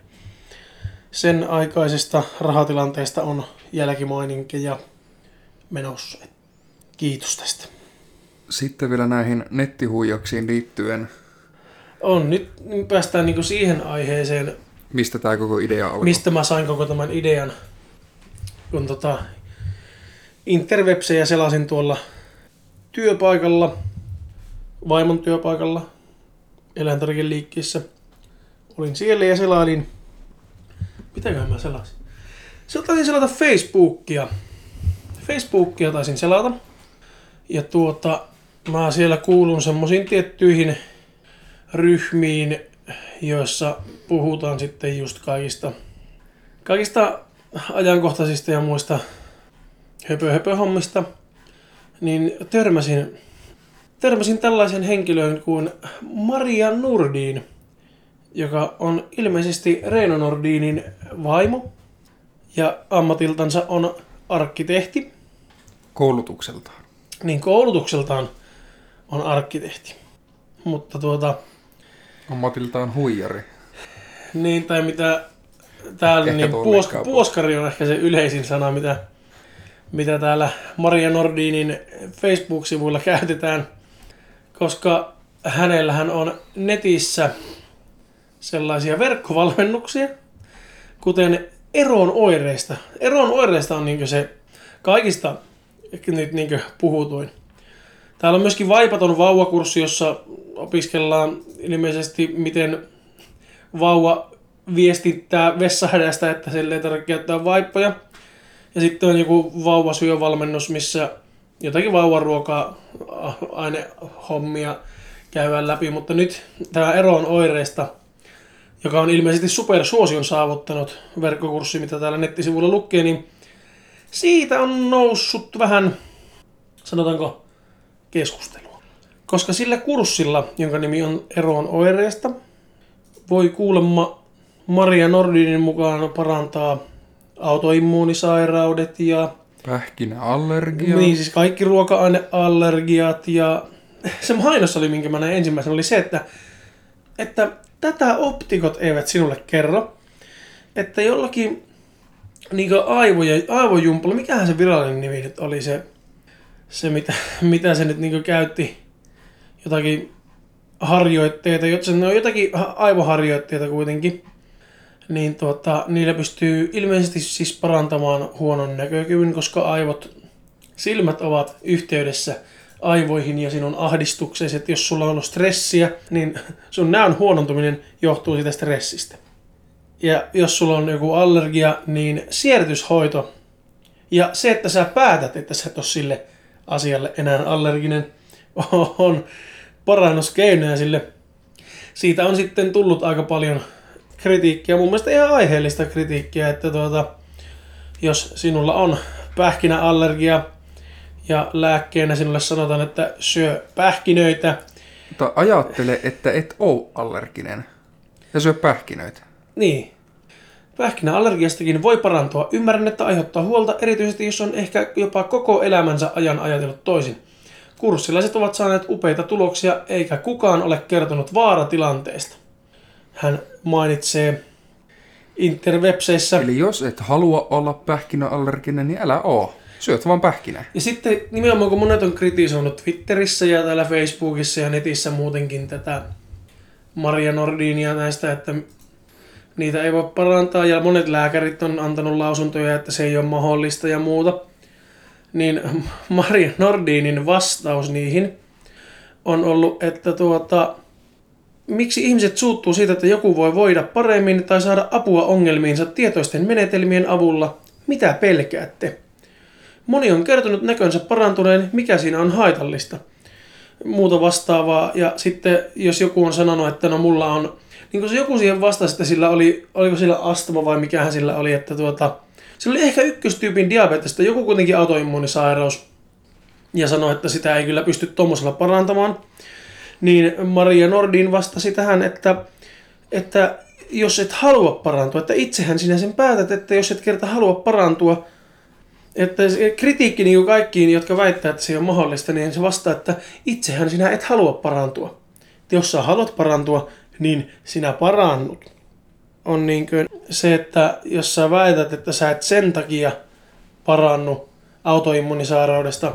Sen aikaisesta rahatilanteesta on jälkimaininkeja menossa. Kiitos tästä. Sitten vielä näihin nettihuijauksiin liittyen, On, nyt päästään niinku siihen aiheeseen, mistä tämä koko idea alkoi. mistä mä sain koko tämän idean. kun tota interwebsejä selasin tuolla työpaikalla, vaimon työpaikalla, eläintarvikeliikkeessä. Olin siellä ja selailin. Mitäköhän mä selasin? Sieltä taisin selata Facebookia. Facebookia taisin selata. Ja tuota, mä siellä kuulun semmoisiin tiettyihin ryhmiin, joissa puhutaan sitten just kaikista, kaikista ajankohtaisista ja muista höpö, höpö hommista, niin törmäsin, törmäsin tällaisen henkilön kuin Maria Nurdin, joka on ilmeisesti Reino Nordinin vaimo ja ammatiltansa on arkkitehti. Koulutukseltaan. Niin koulutukseltaan on arkkitehti. Mutta tuota, Ammatiltaan huijari. niin tai mitä täällä, Ehkä niin puos, puoskari on ehkä se yleisin sana, mitä, mitä täällä Maria Nordinin Facebook-sivuilla käytetään, koska hänellähän on netissä sellaisia verkkovalmennuksia, kuten eroon oireista. Eroon oireista on niin se kaikista nyt niin puhutuin. Täällä on myöskin vaipaton vauvakurssi, jossa opiskellaan ilmeisesti, miten vauva viestittää vessahädästä, että sille ei tarvitse käyttää vaippoja. Ja sitten on joku vauvasyövalmennus, missä jotakin vauvaruokaa ainehommia käydään läpi. Mutta nyt tämä eroon oireista, joka on ilmeisesti supersuosion saavuttanut verkkokurssi, mitä täällä nettisivuilla lukee, niin siitä on noussut vähän, sanotaanko, keskustelua. Koska sillä kurssilla, jonka nimi on Eroon oireista, voi kuulemma Maria Nordinin mukaan parantaa autoimmuunisairaudet ja Pähkinäallergia. niin siis kaikki ruoka-aineallergiat ja se mainos oli, minkä mä näin ensimmäisenä, oli se, että, että tätä optikot eivät sinulle kerro, että jollakin niin aivoja, aivojumpalla, mikähän se virallinen nimi nyt oli se, se mitä, mitä se nyt niin käytti, jotakin harjoitteita, ne on jotakin ha- aivoharjoitteita kuitenkin, niin tuota, niillä pystyy ilmeisesti siis parantamaan huonon näkökyvyn, koska aivot, silmät ovat yhteydessä aivoihin ja sinun ahdistuksesi, että jos sulla on ollut stressiä, niin sun näön huonontuminen johtuu siitä stressistä. Ja jos sulla on joku allergia, niin siirrytyshoito ja se, että sä päätät, että sä et ole sille asialle enää allerginen, on parannuskeinoja sille. Siitä on sitten tullut aika paljon kritiikkiä, mun mielestä ihan aiheellista kritiikkiä, että tuota, jos sinulla on pähkinäallergia ja lääkkeenä sinulle sanotaan, että syö pähkinöitä, Mutta ajattele, että et oo allerginen. Ja syö pähkinöitä. Niin. Pähkinäallergiastakin voi parantua. Ymmärrän, että aiheuttaa huolta, erityisesti jos on ehkä jopa koko elämänsä ajan ajatellut toisin. Kurssilaiset ovat saaneet upeita tuloksia, eikä kukaan ole kertonut vaaratilanteesta. Hän mainitsee interwebseissä. Eli jos et halua olla pähkinäallerginen, niin älä oo. Syöt vaan pähkinää. Ja sitten nimenomaan kun monet on kritisoinut Twitterissä ja täällä Facebookissa ja netissä muutenkin tätä Maria Nordinia näistä, että niitä ei voi parantaa ja monet lääkärit on antanut lausuntoja, että se ei ole mahdollista ja muuta. Niin Maria Nordinin vastaus niihin on ollut, että tuota, miksi ihmiset suuttuu siitä, että joku voi voida paremmin tai saada apua ongelmiinsa tietoisten menetelmien avulla? Mitä pelkäätte? Moni on kertonut näkönsä parantuneen, mikä siinä on haitallista. Muuta vastaavaa. Ja sitten jos joku on sanonut, että no mulla on, niin kun se joku siihen vastasi, että sillä oli, oliko sillä astma vai mikähän sillä oli, että tuota, sillä oli ehkä ykköstyypin diabetesta, joku kuitenkin autoimmuunisairaus. Ja sanoi, että sitä ei kyllä pysty tuommoisella parantamaan. Niin Maria Nordin vastasi tähän, että, että jos et halua parantua, että itsehän sinä sen päätät, että jos et kerta halua parantua, että se kritiikki niin kaikkiin, jotka väittää, että se ole mahdollista, niin se vastaa, että itsehän sinä et halua parantua. Että jos sä haluat parantua, niin sinä parannut. On niin kuin se, että jos sä väität, että sä et sen takia parannu autoimmunisairaudesta,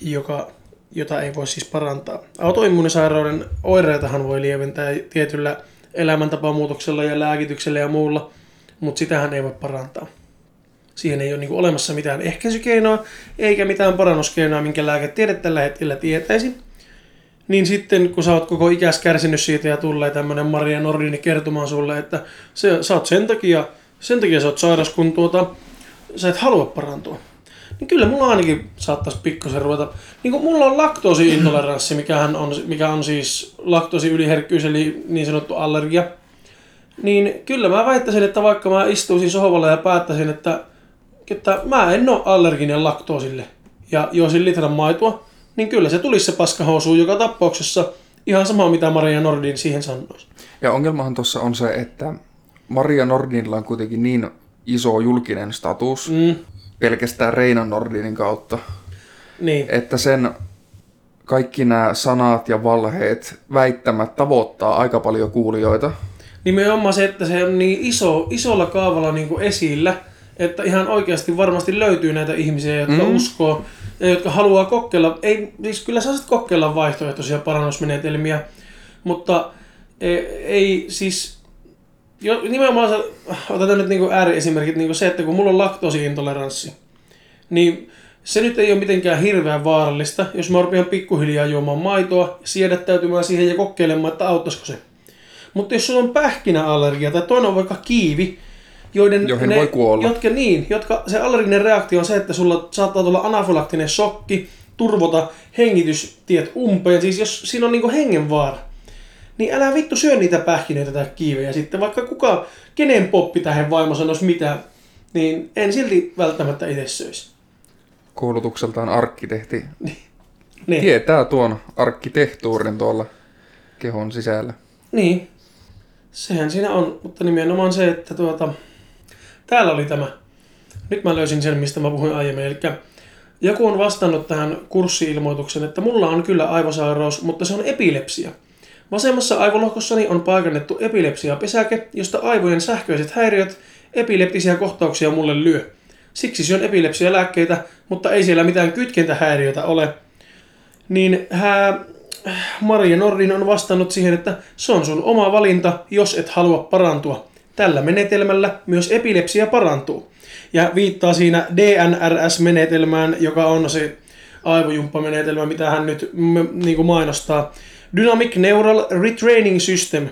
joka, jota ei voi siis parantaa. Autoimmunisairauden oireitahan voi lieventää tietyllä elämäntapamuutoksella ja lääkityksellä ja muulla, mutta sitähän ei voi parantaa. Siihen ei ole niin olemassa mitään ehkäisykeinoa, eikä mitään parannuskeinoa, minkä lääketiede tällä hetkellä tietäisi. Niin sitten, kun sä oot koko ikäs kärsinyt siitä ja tulee tämmönen Maria Nordini kertomaan sulle, että se, sä oot sen takia, sen takia sä oot sairas, kun tuota, sä et halua parantua. Niin kyllä mulla ainakin saattaisi pikkusen ruveta. Niin kuin mulla on laktoosiintoleranssi, mikä on, mikä on siis laktoosiyliherkkyys, eli niin sanottu allergia. Niin kyllä mä väittäisin, että vaikka mä istuisin sohvalla ja päättäisin, että, että mä en ole allerginen laktoosille ja joisin litran maitoa, niin kyllä se tulisi se paskahousu joka tapauksessa ihan sama mitä Maria Nordin siihen sanoisi. Ja ongelmahan tuossa on se, että Maria Nordinilla on kuitenkin niin iso julkinen status mm. pelkästään Reina Nordinin kautta, Niin. että sen kaikki nämä sanat ja valheet väittämät tavoittaa aika paljon kuulijoita. Nimenomaan se, että se on niin iso, isolla kaavalla niin kuin esillä, että ihan oikeasti varmasti löytyy näitä ihmisiä, jotka mm. uskoo ja jotka haluaa kokeilla, ei, siis kyllä sä saasit kokeilla vaihtoehtoisia parannusmenetelmiä, mutta ei, ei siis, jo, nimenomaan otetaan nyt niin ääriesimerkit, niin kuin se, että kun mulla on laktoosiintoleranssi, niin se nyt ei ole mitenkään hirveän vaarallista, jos mä rupean pikkuhiljaa juomaan maitoa, siedättäytymään siihen ja kokeilemaan, että auttaisiko se. Mutta jos sulla on pähkinäallergia tai toinen on vaikka kiivi, joiden Joihin ne, voi kuolla. Jotka, niin, jotka, se allerginen reaktio on se, että sulla saattaa tulla anafylaktinen shokki, turvota hengitystiet umpeen, siis jos siinä on niinku hengenvaara, niin älä vittu syö niitä pähkinöitä tai kiivejä sitten, vaikka kuka, kenen poppi tähän vaimo sanoisi mitä, niin en silti välttämättä itse söisi. Koulutukseltaan arkkitehti Niin. tietää tuon arkkitehtuurin tuolla kehon sisällä. Niin, sehän siinä on, mutta nimenomaan se, että tuota, täällä oli tämä. Nyt mä löysin sen, mistä mä puhuin aiemmin. Eli joku on vastannut tähän kurssiilmoituksen, että mulla on kyllä aivosairaus, mutta se on epilepsia. Vasemmassa aivolohkossani on paikannettu epilepsiapesäke, josta aivojen sähköiset häiriöt epileptisiä kohtauksia mulle lyö. Siksi syön epilepsialääkkeitä, mutta ei siellä mitään kytkentähäiriötä ole. Niin hää, Maria Nordin on vastannut siihen, että se on sun oma valinta, jos et halua parantua. Tällä menetelmällä myös epilepsia parantuu. Ja viittaa siinä DNRS-menetelmään, joka on se aivojumppamenetelmä, mitä hän nyt niin kuin mainostaa. Dynamic Neural Retraining System.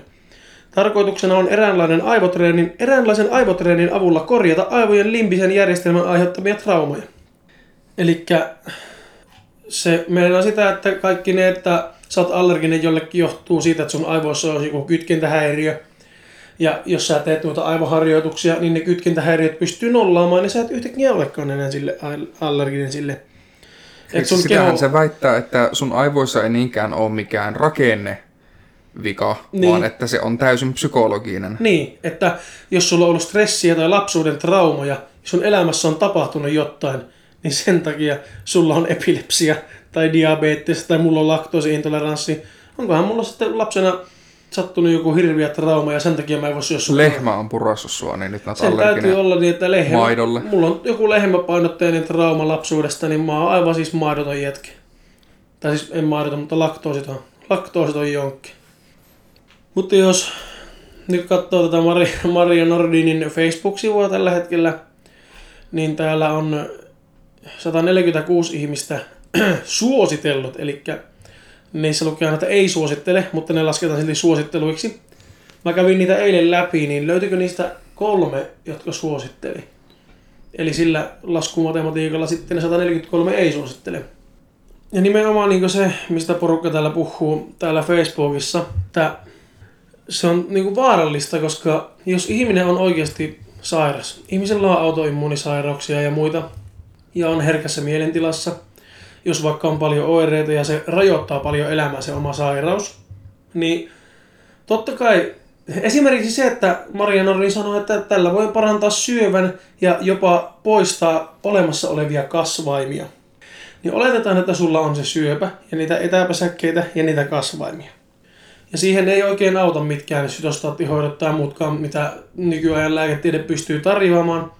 Tarkoituksena on eräänlainen aivotreenin, eräänlaisen aivotreenin avulla korjata aivojen limbisen järjestelmän aiheuttamia traumaja. Eli se meinaa sitä, että kaikki ne, että sä oot allerginen jollekin johtuu siitä, että sun aivoissa on joku kytkentähäiriö. Ja jos sä teet noita aivoharjoituksia, niin ne kytkentähäiriöt pystyy nollaamaan, niin sä et yhtäkkiä olekaan enää sille allerginen sille. Et sun Sitähän keho... se väittää, että sun aivoissa ei niinkään ole mikään rakenne vika, niin. vaan että se on täysin psykologinen. Niin, että jos sulla on ollut stressiä tai lapsuuden traumoja, sun elämässä on tapahtunut jotain, niin sen takia sulla on epilepsia tai diabetes tai mulla on laktoosiintoleranssi. Onkohan mulla sitten lapsena sattunut joku hirviä trauma ja sen takia mä en voi syödä Lehmä on purassut sua, niin nyt Sen täytyy olla niin, että lehmä, maidolle. mulla on joku lehmäpainotteinen trauma lapsuudesta, niin mä oon aivan siis maidoton jätkä. Tai siis en maidoton, mutta laktoositon, laktoositon jonkki. Mutta jos nyt katsoo tätä Maria, Maria Nordinin Facebook-sivua tällä hetkellä, niin täällä on 146 ihmistä suositellut, eli niissä lukee aina, että ei suosittele, mutta ne lasketaan silti suositteluiksi. Mä kävin niitä eilen läpi, niin löytyykö niistä kolme, jotka suositteli? Eli sillä laskumatematiikalla sitten ne 143 ei suosittele. Ja nimenomaan niin se, mistä porukka täällä puhuu täällä Facebookissa, että se on niin vaarallista, koska jos ihminen on oikeasti sairas, ihmisellä on autoimmuunisairauksia ja muita, ja on herkässä mielentilassa, jos vaikka on paljon oireita ja se rajoittaa paljon elämää se oma sairaus, niin totta kai esimerkiksi se, että Maria Norrin sanoi, että tällä voi parantaa syövän ja jopa poistaa olemassa olevia kasvaimia. Niin oletetaan, että sulla on se syöpä ja niitä etäpäsäkkeitä ja niitä kasvaimia. Ja siihen ei oikein auta mitkään sytostaattihoidot tai muutkaan, mitä nykyajan lääketiede pystyy tarjoamaan.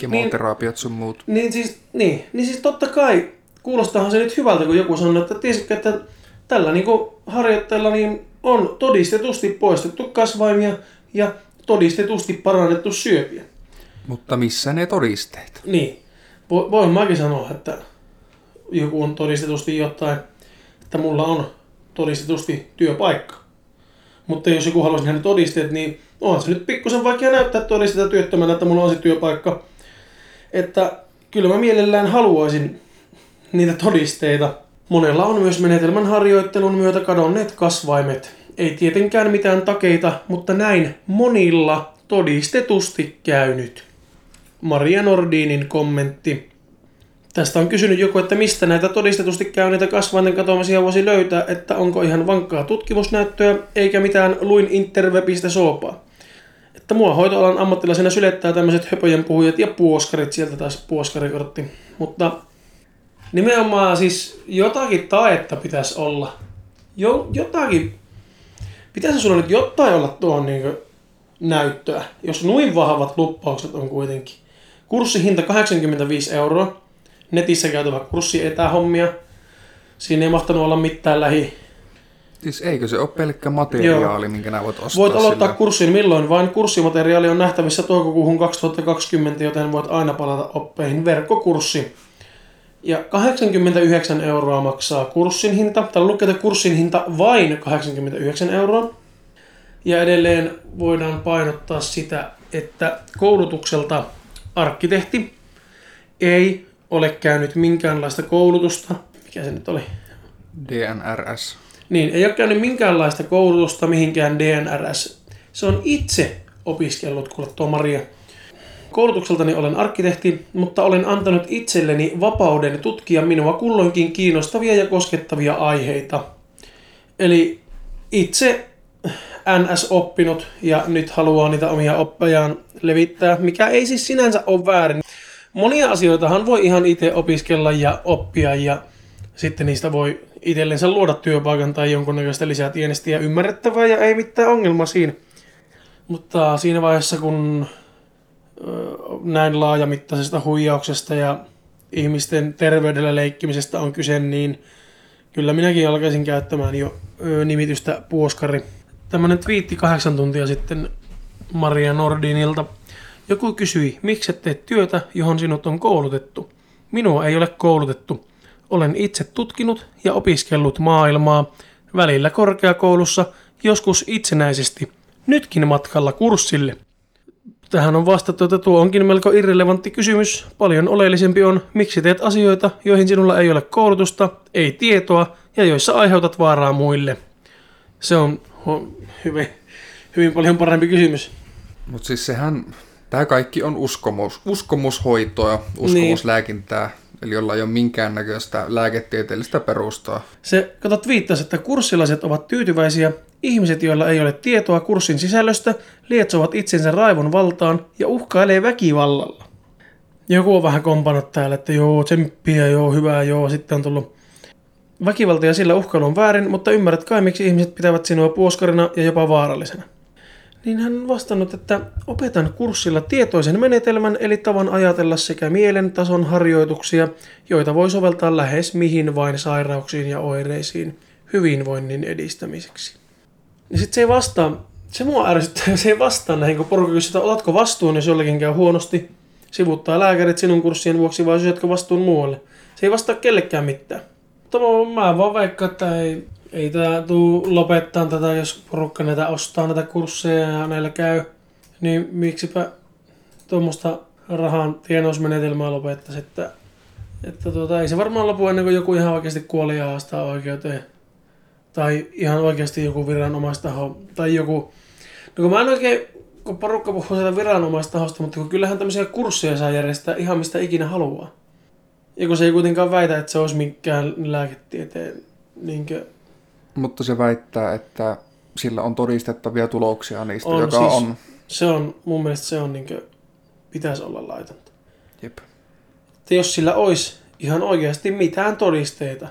Kemoterapiat sun muut. Niin siis, niin, niin siis totta kai kuulostahan se nyt hyvältä, kun joku sanoo, että tiesitkö, että tällä niin harjoitteella niin on todistetusti poistettu kasvaimia ja todistetusti parannettu syöpiä. Mutta missä ne todisteet? Niin. Vo- voin mäkin sanoa, että joku on todistetusti jotain, että mulla on todistetusti työpaikka. Mutta jos joku haluaisi nähdä todisteet, niin on se nyt pikkusen vaikea näyttää todisteita työttömänä, että mulla on se työpaikka. Että kyllä mä mielellään haluaisin niitä todisteita. Monella on myös menetelmän harjoittelun myötä kadonneet kasvaimet. Ei tietenkään mitään takeita, mutta näin monilla todistetusti käynyt. Maria Nordinin kommentti. Tästä on kysynyt joku, että mistä näitä todistetusti käyneitä kasvainten katoamisia voisi löytää, että onko ihan vankkaa tutkimusnäyttöä, eikä mitään luin interwebistä soopaa. Että mua hoitoalan ammattilaisena sylettää tämmöiset höpöjen puhujat ja puoskarit, sieltä taas puoskarikortti. Mutta nimenomaan siis jotakin taetta pitäisi olla. Jo, jotakin, pitäisi sulla nyt jotain olla tuohon niin näyttöä, jos noin vahvat luppaukset on kuitenkin. Kurssihinta 85 euroa. Netissä käytävä kurssi etähommia. Siinä ei mahtanut olla mitään lähi. Siis eikö se ole pelkkä materiaali, minkä nää voit ostaa Voit aloittaa sillä? kurssin milloin vain. Kurssimateriaali on nähtävissä toukokuuhun 2020, joten voit aina palata oppeihin. Verkkokurssi. Ja 89 euroa maksaa kurssin hinta. Täällä lukee, että kurssin hinta vain 89 euroa. Ja edelleen voidaan painottaa sitä, että koulutukselta arkkitehti ei ole käynyt minkäänlaista koulutusta. Mikä se nyt oli? DNRS. Niin, ei ole käynyt minkäänlaista koulutusta mihinkään DNRS. Se on itse opiskellut, kuule tuo Maria. Koulutukseltani olen arkkitehti, mutta olen antanut itselleni vapauden tutkia minua kulloinkin kiinnostavia ja koskettavia aiheita. Eli itse NS-oppinut ja nyt haluaa niitä omia oppejaan levittää, mikä ei siis sinänsä ole väärin. Monia asioitahan voi ihan itse opiskella ja oppia ja sitten niistä voi itsellensä luoda työpaikan tai jonkunnäköistä lisää tienestiä ymmärrettävää ja ei mitään ongelma siinä. Mutta siinä vaiheessa, kun näin laajamittaisesta huijauksesta ja ihmisten terveydellä leikkimisestä on kyse, niin kyllä minäkin alkaisin käyttämään jo nimitystä puoskari. Tämmönen twiitti kahdeksan tuntia sitten Maria Nordinilta. Joku kysyi, miksi et tee työtä, johon sinut on koulutettu. Minua ei ole koulutettu. Olen itse tutkinut ja opiskellut maailmaa, välillä korkeakoulussa, joskus itsenäisesti, nytkin matkalla kurssille. Tähän on vastattu, että tuo onkin melko irrelevantti kysymys. Paljon oleellisempi on, miksi teet asioita, joihin sinulla ei ole koulutusta, ei tietoa ja joissa aiheutat vaaraa muille. Se on hyvin, hyvin paljon parempi kysymys. Mutta siis sehän, tämä kaikki on uskomus, uskomushoitoa, uskomuslääkintää, eli jolla ei ole minkäännäköistä lääketieteellistä perustaa. Se, kato, viittasi, että kurssilaiset ovat tyytyväisiä. Ihmiset, joilla ei ole tietoa kurssin sisällöstä, lietsovat itsensä raivon valtaan ja uhkailee väkivallalla. Joku on vähän kompannut täällä, että joo, tsemppiä, joo, hyvää, joo, sitten on tullut väkivalta ja sillä uhkailu on väärin, mutta ymmärrät kai, miksi ihmiset pitävät sinua puoskarina ja jopa vaarallisena. Niin hän on vastannut, että opetan kurssilla tietoisen menetelmän eli tavan ajatella sekä mielen tason harjoituksia, joita voi soveltaa lähes mihin vain sairauksiin ja oireisiin hyvinvoinnin edistämiseksi. Niin sit se ei vastaa, se mua ärsyttää, se ei vastaa näihin, kun porukka kysyy, että otatko vastuun, jos jollekin käy huonosti, sivuttaa lääkärit sinun kurssien vuoksi vai syötkö vastuun muualle. Se ei vastaa kellekään mitään. Mutta mä vaan veikkaan, että ei, ei tää tuu lopettaa tätä, jos porukka näitä ostaa näitä kursseja ja näillä käy. Niin miksipä tuommoista rahan tienousmenetelmää lopettaisi, että, että tuota, ei se varmaan lopu ennen kuin joku ihan oikeasti kuoli ja haastaa oikeuteen. Tai ihan oikeasti joku viranomaistaho, tai joku... No kun mä en oikein, kun porukka puhuu sieltä viranomaistahosta, mutta kun kyllähän tämmöisiä kursseja saa järjestää ihan mistä ikinä haluaa. Ja kun se ei kuitenkaan väitä, että se olisi mikään lääketieteen niinkö, Mutta se väittää, että sillä on todistettavia tuloksia niistä, On joka siis. on... se on, mun mielestä se on niinkö, pitäisi olla laitonta. Jep. Että jos sillä olisi ihan oikeasti mitään todisteita,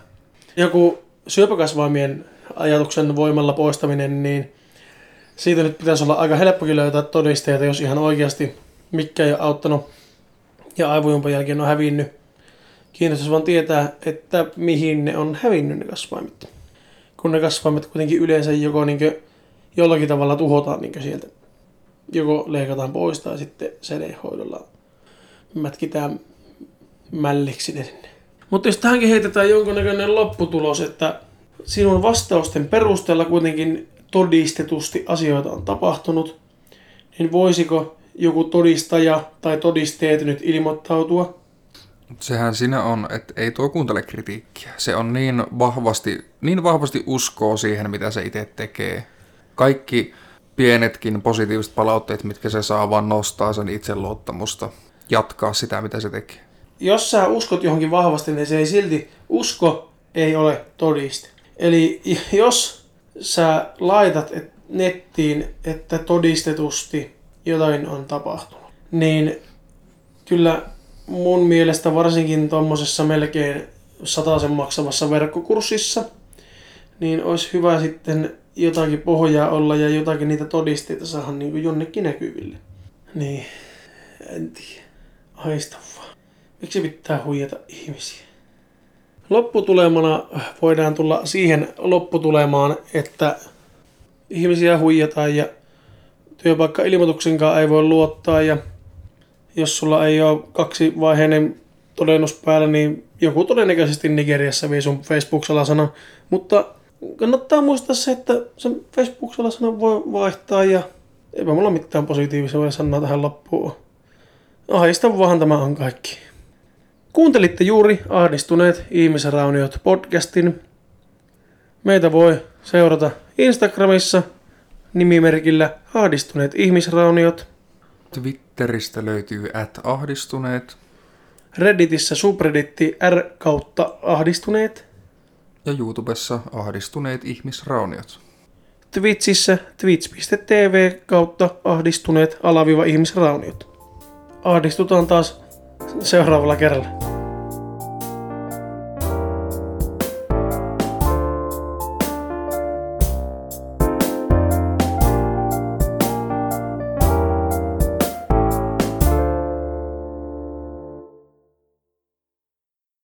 joku syöpäkasvaimien ajatuksen voimalla poistaminen, niin siitä nyt pitäisi olla aika helppokin löytää todisteita, jos ihan oikeasti mikä ei ole auttanut ja aivojumpan jälkeen on hävinnyt. Kiinnostaisi vaan tietää, että mihin ne on hävinnyt ne kasvaimet. Kun ne kasvaimet kuitenkin yleensä joko niinkö jollakin tavalla tuhotaan niinkö sieltä joko leikataan pois tai sitten CD-hoidolla mätkitään mälliksi ne sinne. Mutta jos tähänkin heitetään jonkunnäköinen lopputulos, että sinun vastausten perusteella kuitenkin todistetusti asioita on tapahtunut, niin voisiko joku todistaja tai todisteet nyt ilmoittautua? Sehän siinä on, että ei tuo kuuntele kritiikkiä. Se on niin vahvasti, niin vahvasti uskoo siihen, mitä se itse tekee. Kaikki pienetkin positiiviset palautteet, mitkä se saa, vaan nostaa sen itseluottamusta jatkaa sitä, mitä se tekee. Jos sä uskot johonkin vahvasti, niin se ei silti usko ei ole todiste. Eli jos sä laitat et nettiin, että todistetusti jotain on tapahtunut, niin kyllä mun mielestä varsinkin tuommoisessa melkein sataisen maksavassa verkkokurssissa, niin olisi hyvä sitten jotakin pohjaa olla ja jotakin niitä todisteita saada niin kuin jonnekin näkyville. Niin, en tiedä. Haista vaan. Miksi pitää huijata ihmisiä? Lopputulemana voidaan tulla siihen lopputulemaan, että ihmisiä huijataan ja työpaikka-ilmoituksenkaan ei voi luottaa ja jos sulla ei ole kaksi vaiheinen todennus päällä, niin joku todennäköisesti Nigeriassa vie sun Facebook-salasana. Mutta kannattaa muistaa se, että sen Facebook-salasana voi vaihtaa ja eipä mulla mitään positiivisia sanoa tähän loppuun. Ahista vaan tämä on kaikki. Kuuntelitte juuri Ahdistuneet ihmisrauniot podcastin. Meitä voi seurata Instagramissa nimimerkillä Ahdistuneet ihmisrauniot. Twitteristä löytyy at ahdistuneet. Redditissä subredditti r kautta ahdistuneet. Ja YouTubessa ahdistuneet ihmisrauniot. Twitchissä twitch.tv kautta ahdistuneet alaviva ihmisrauniot. Ahdistutaan taas seuraavalla kerralla.